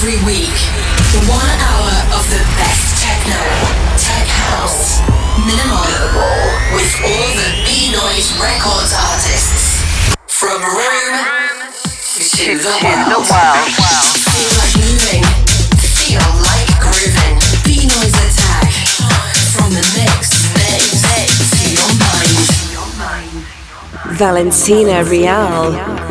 Every week, one hour of the best techno, tech house, minimal, with all the Beenoise Records artists. From Rome to the world. Feel like moving, feel like grooving. Beenoise Attack. From the mix, mix, mix to your mind. Valentina Reale.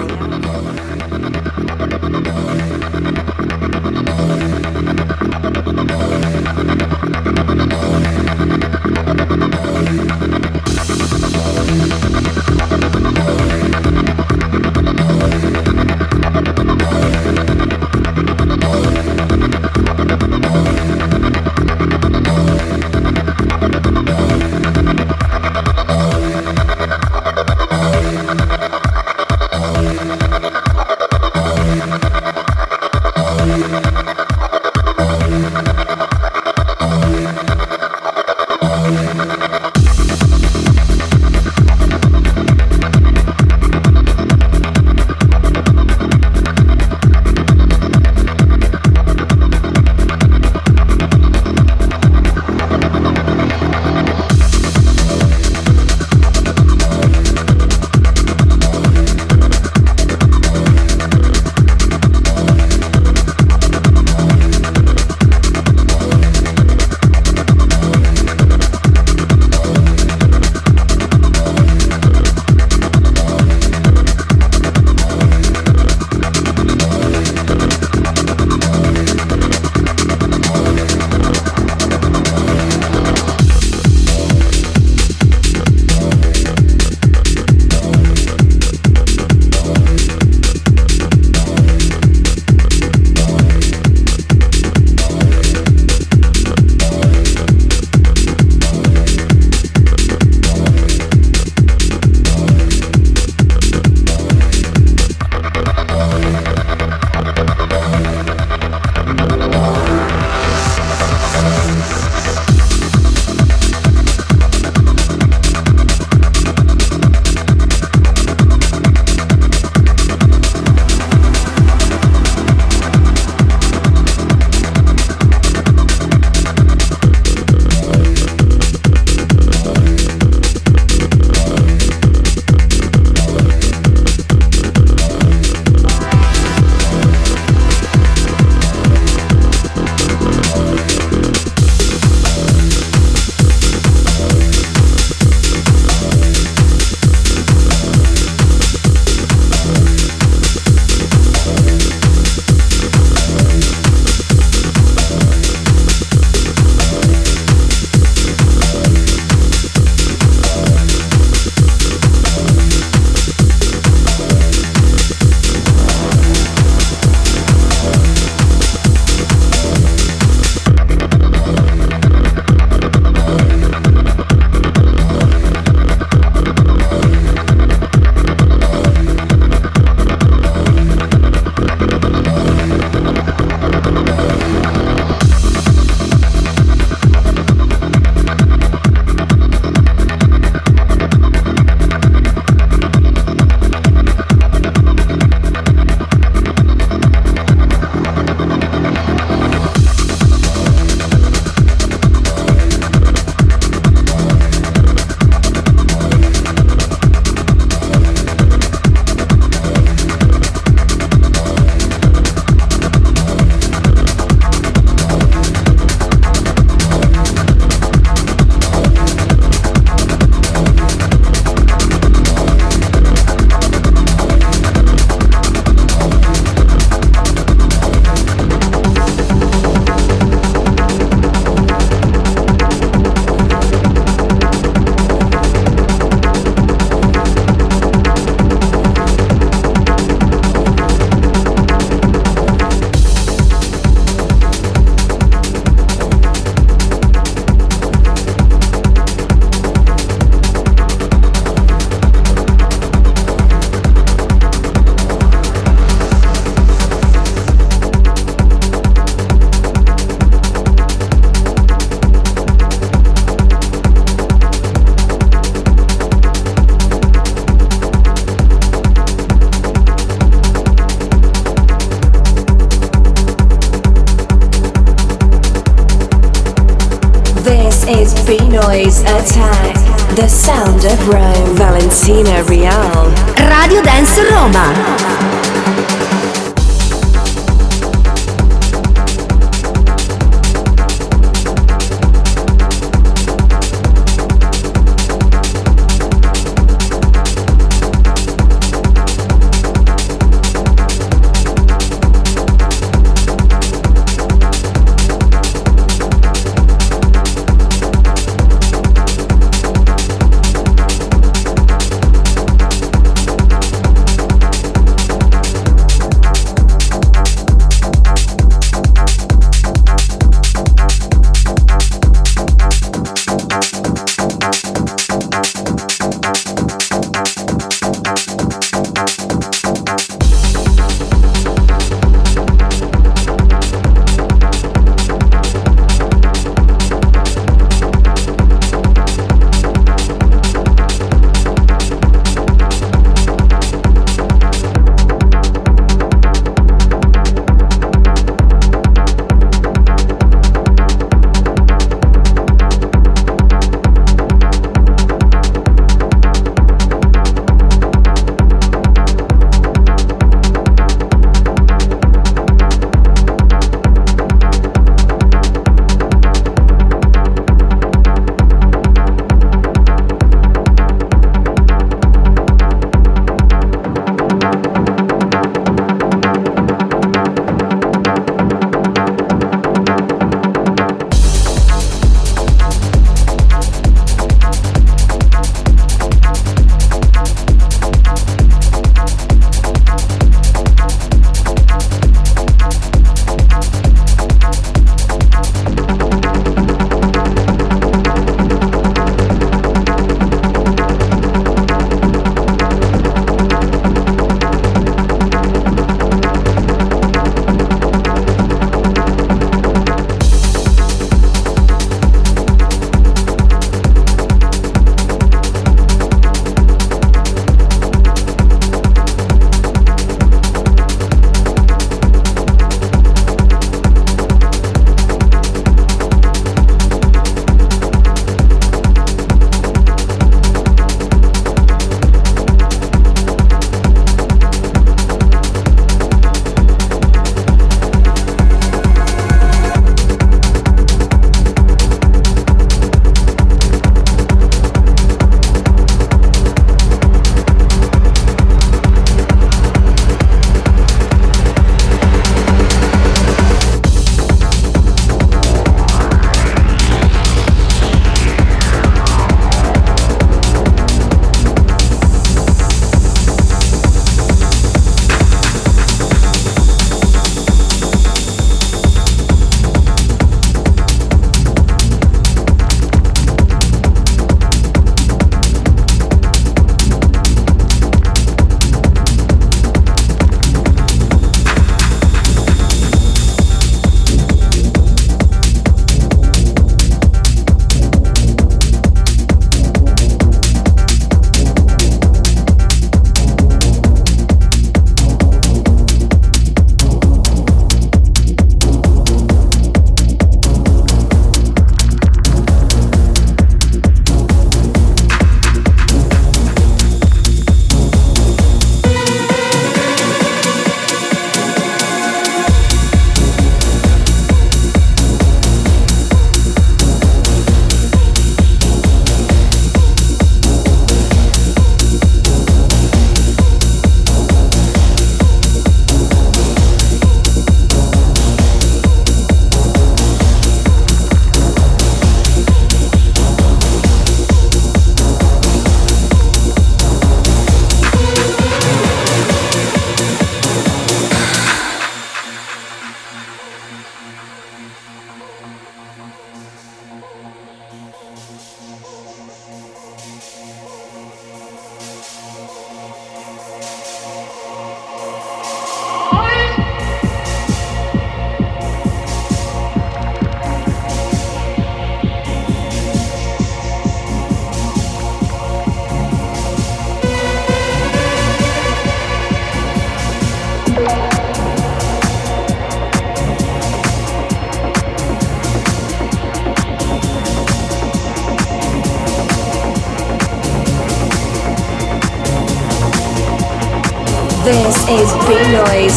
Rome. Valentina Real. Radio Dance Roma.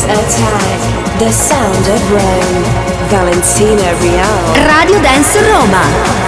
Attack, the sound of Rome. Valentina Real. Radio Dance Roma.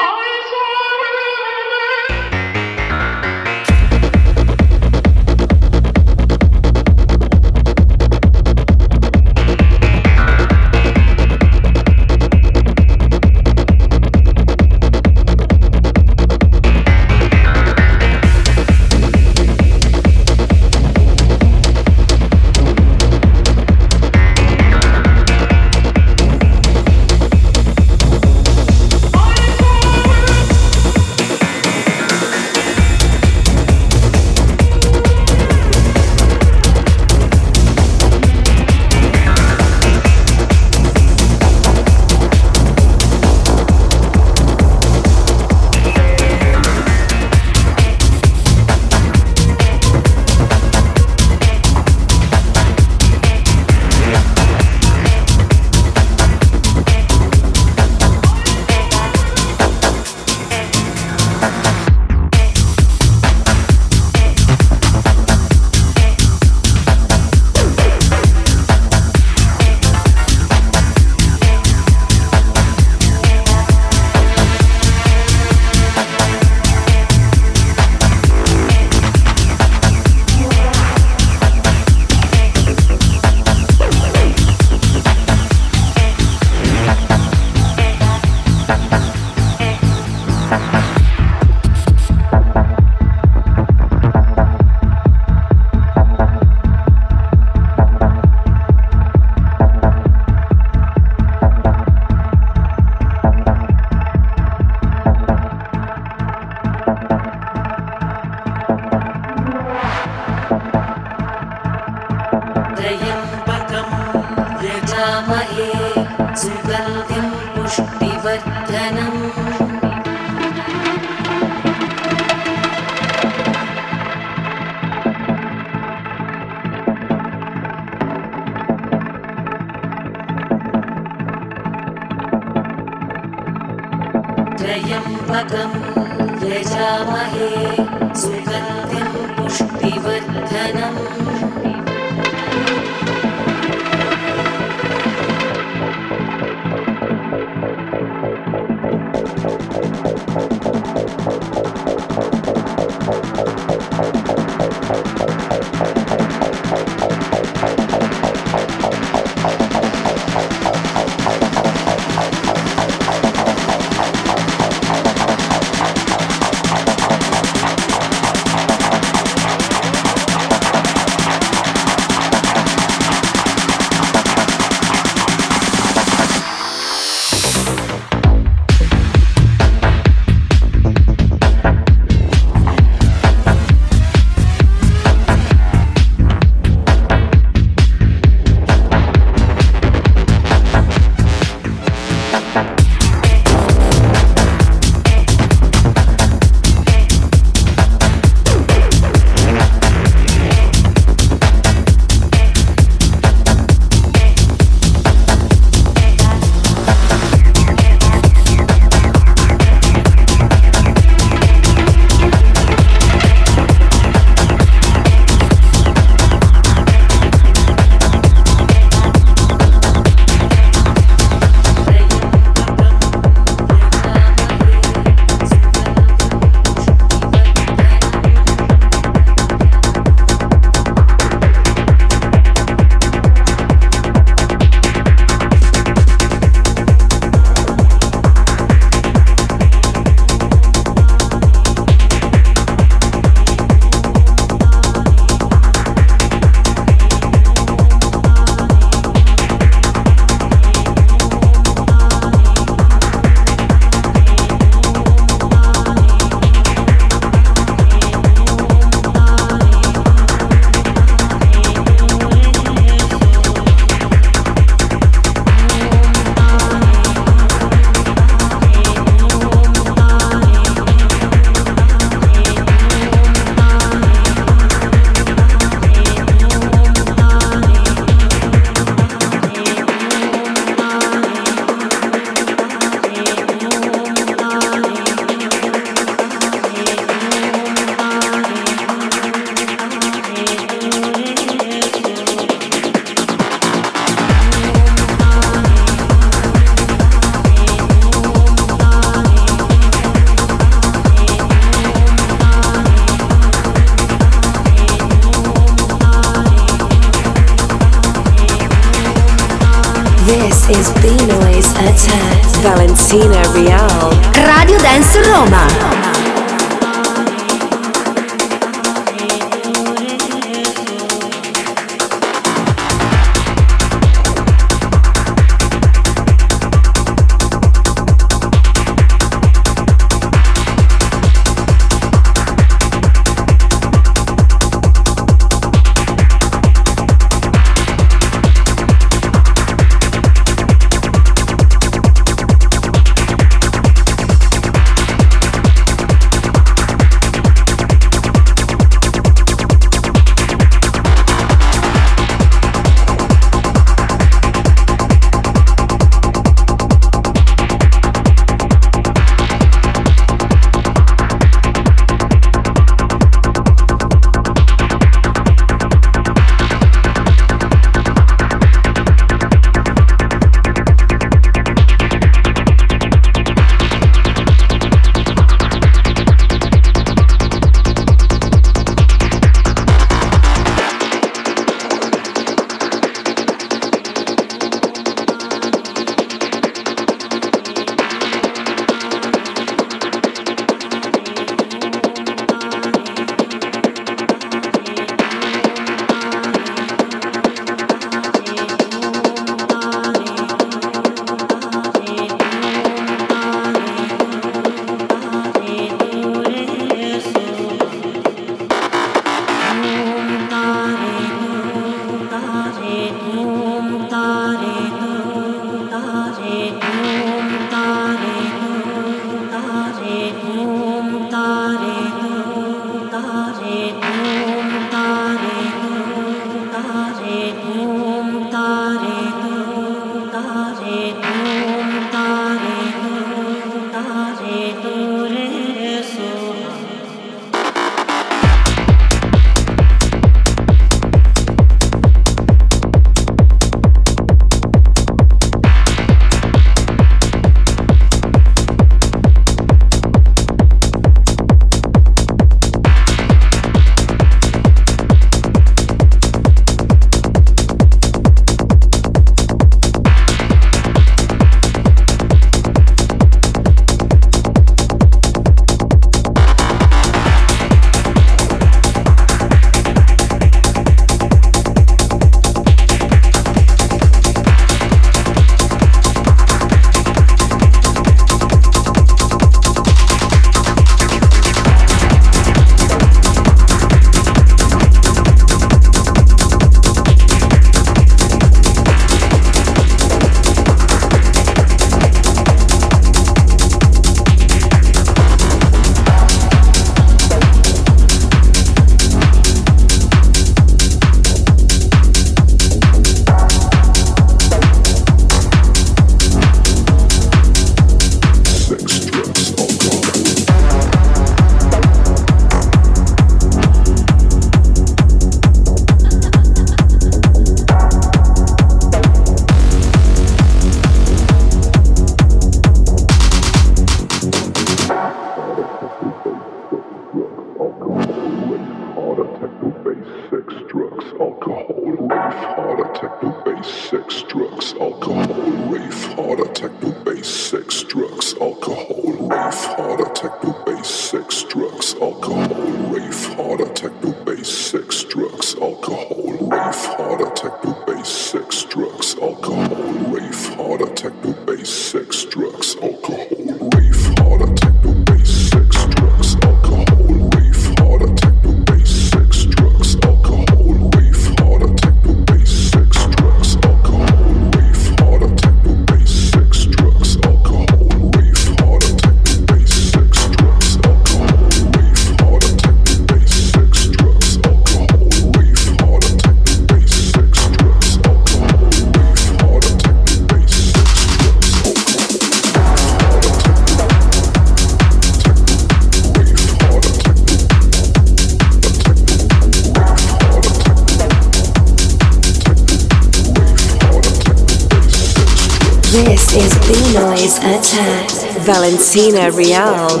Valentina Real.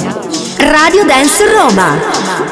Radio Dance Roma.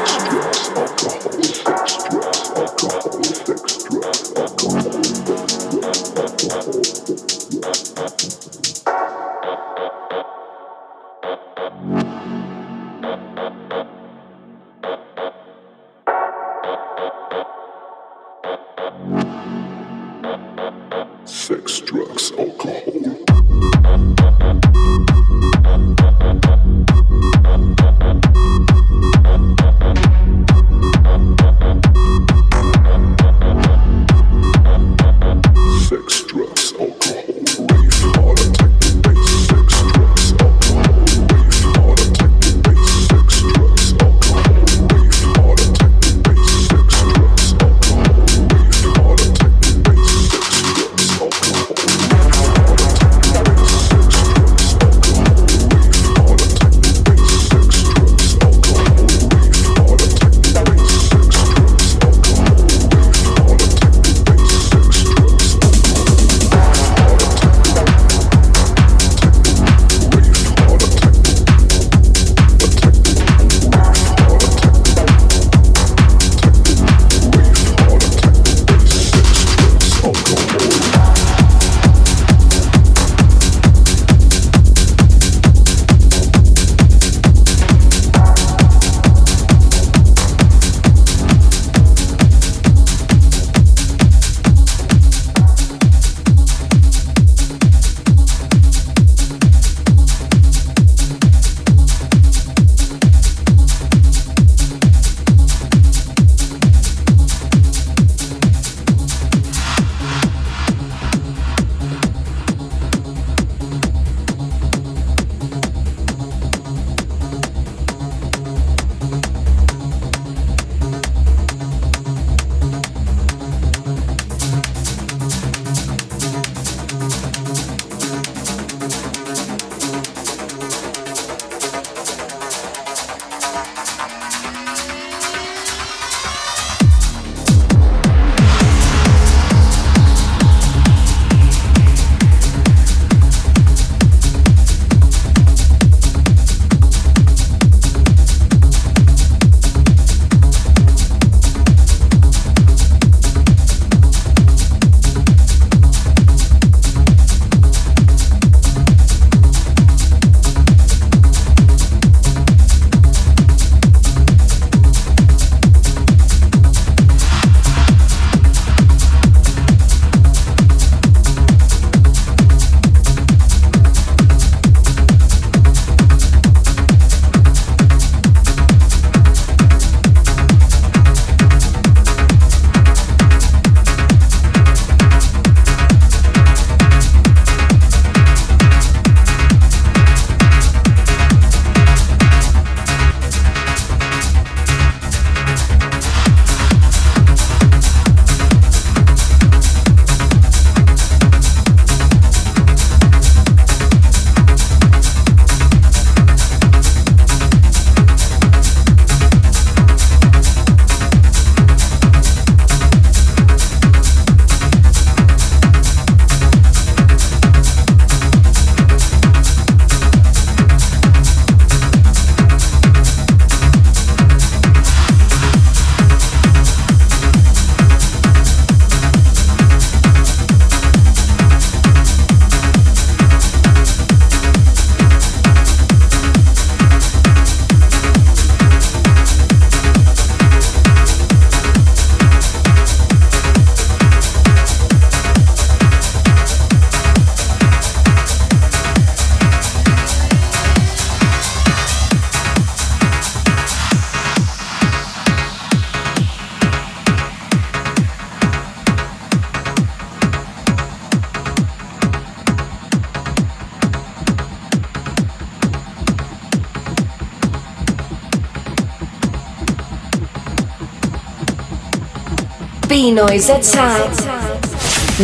Attack.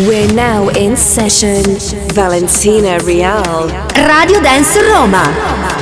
We're now in session. Valentina Reale. Radio Dance Roma.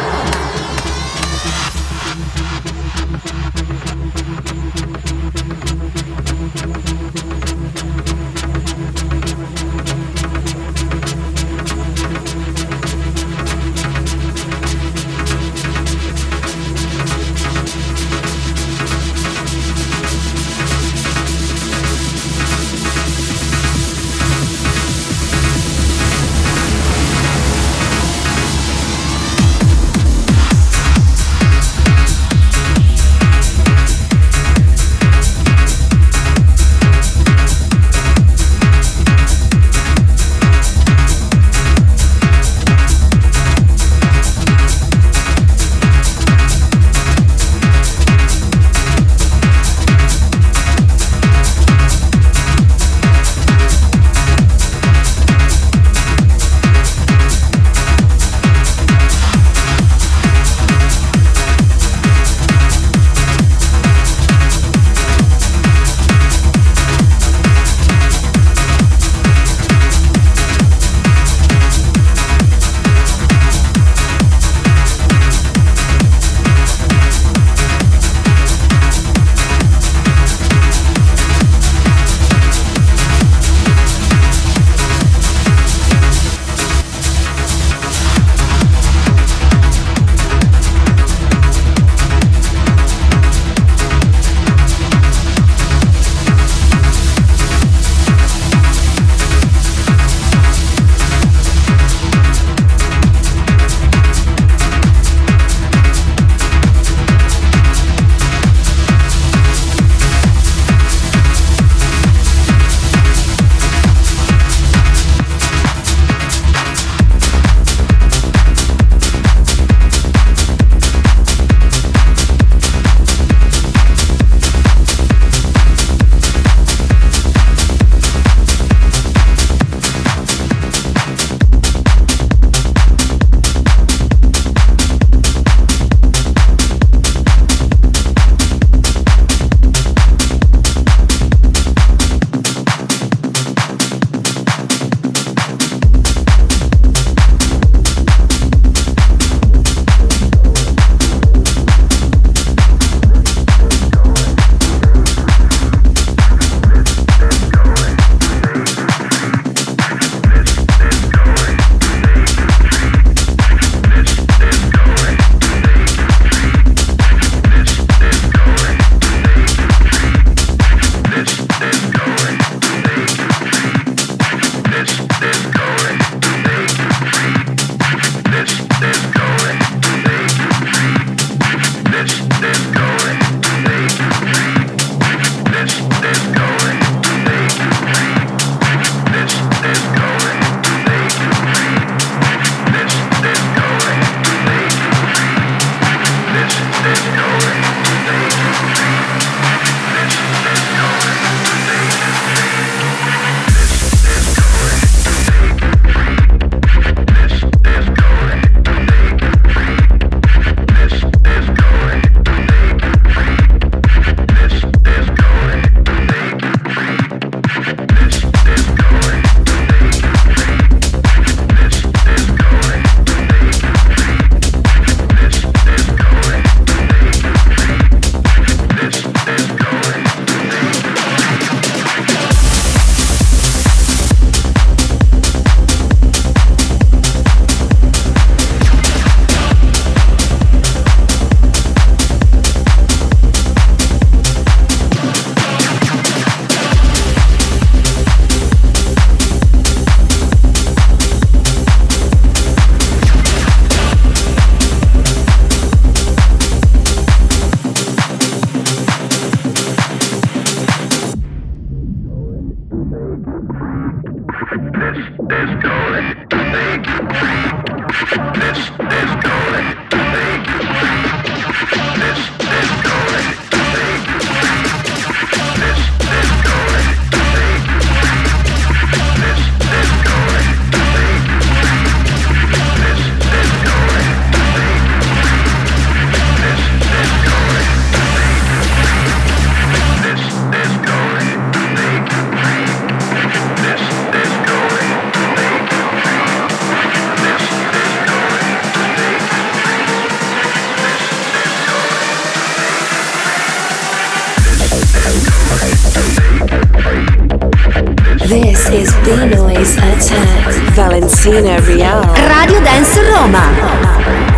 Valentina Reale. Radio Dance Roma.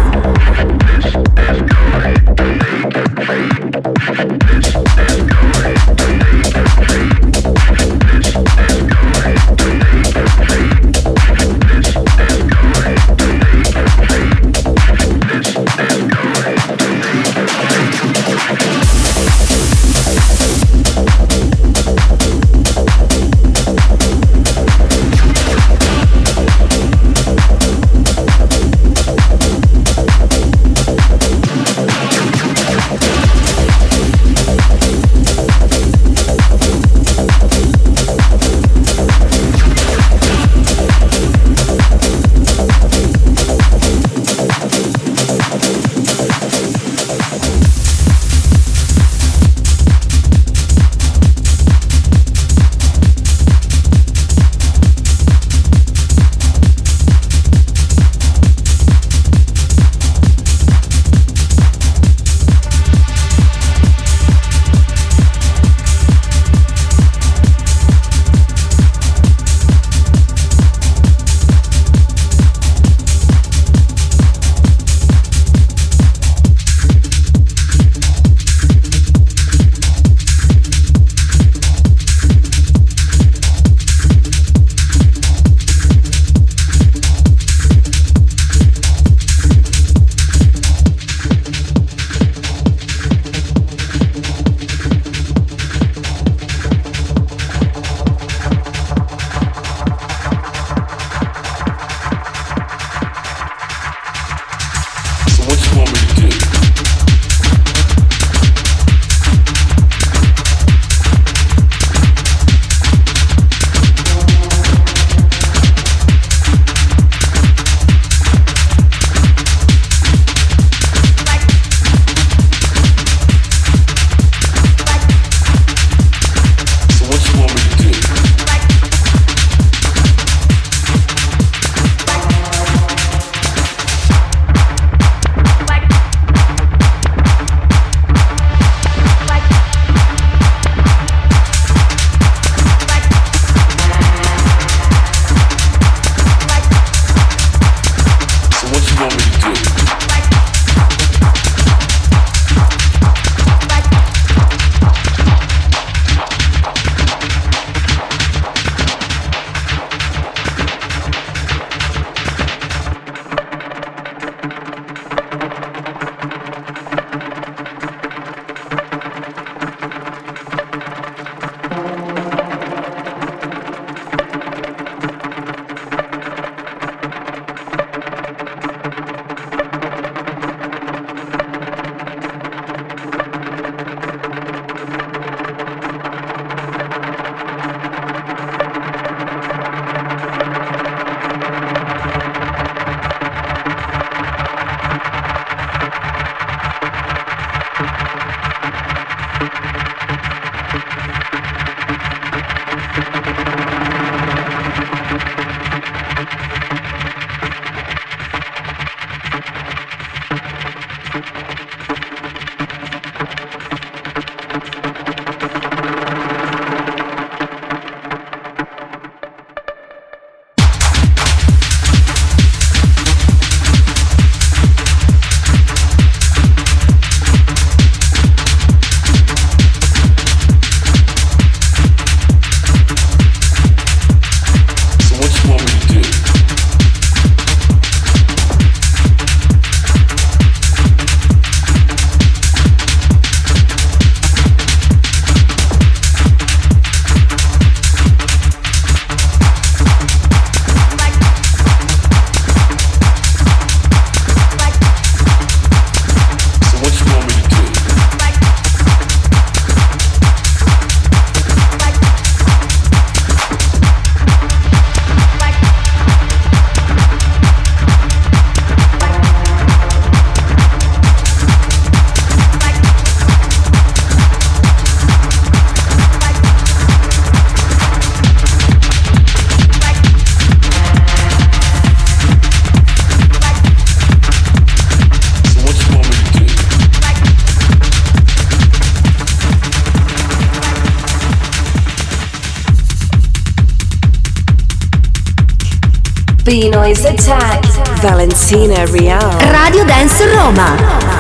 B-Noise Attack, Valentina Real. Radio Dance Roma.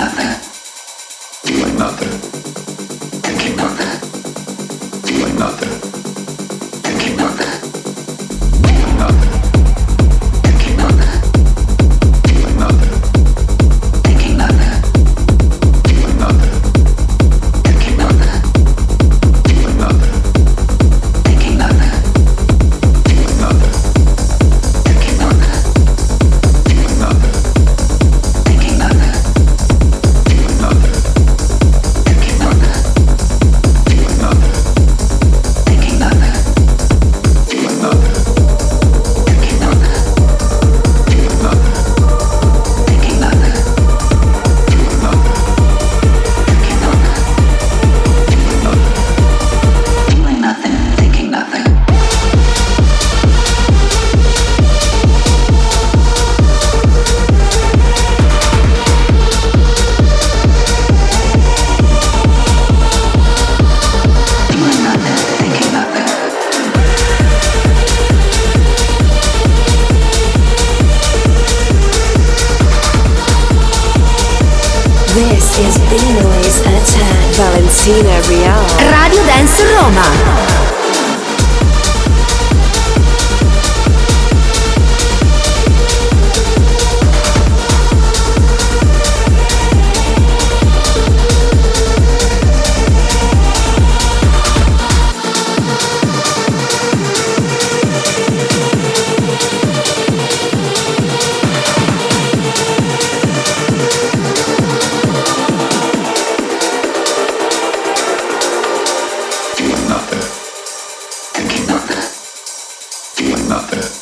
nothing. about that.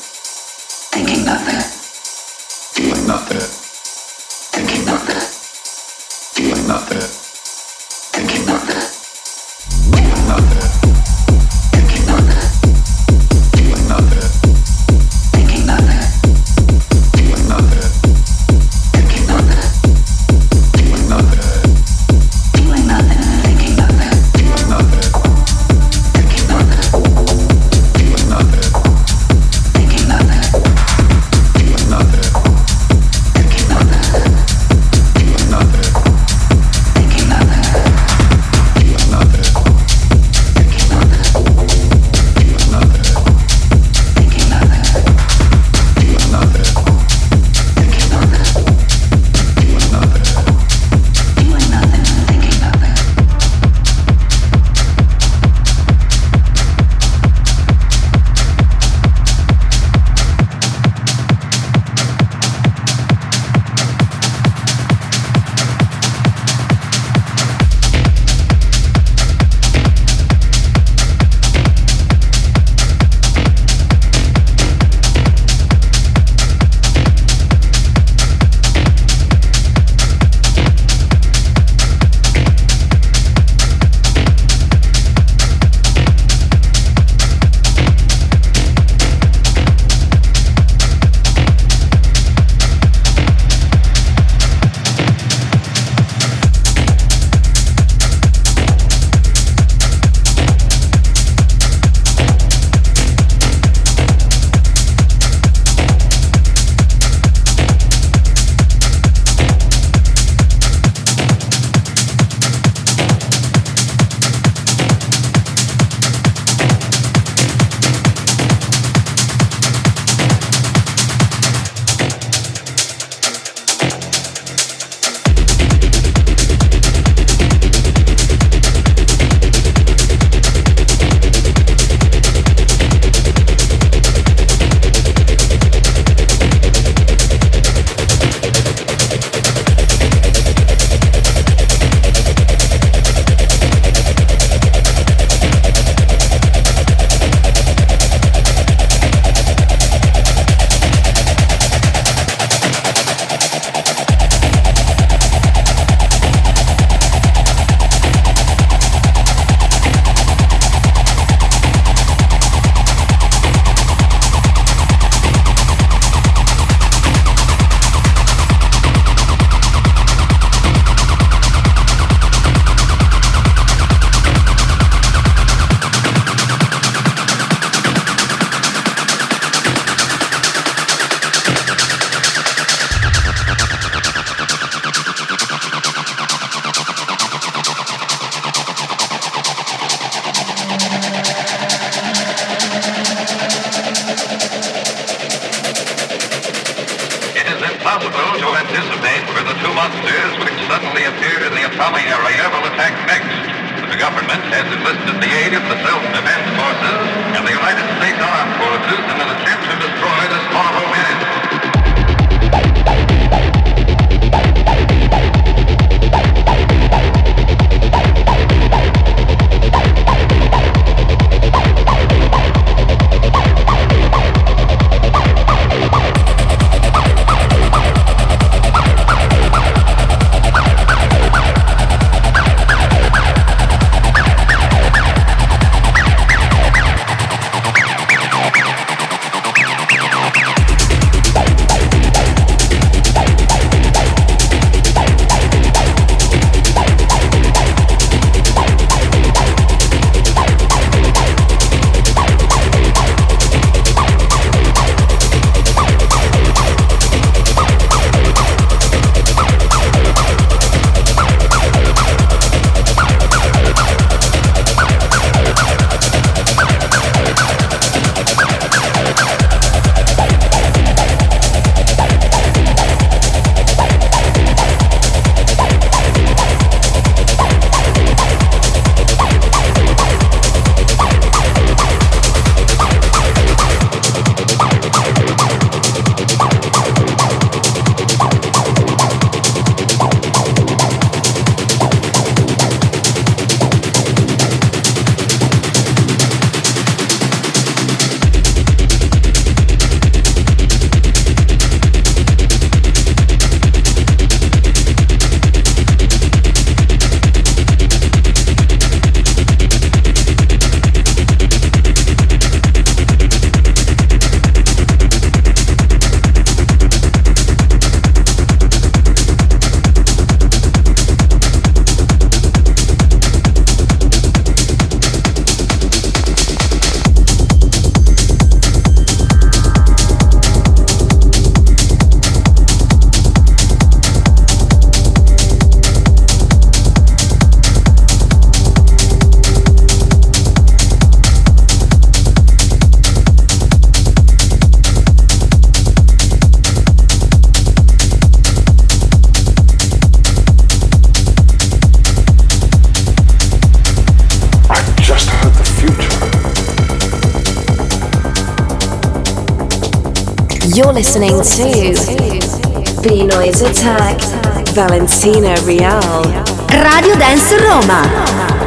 You're listening to Beenoise Attack, Valentina Reale. Radio Dance Roma.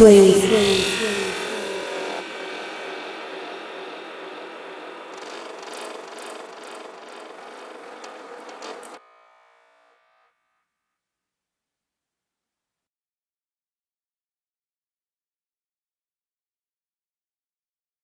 Returns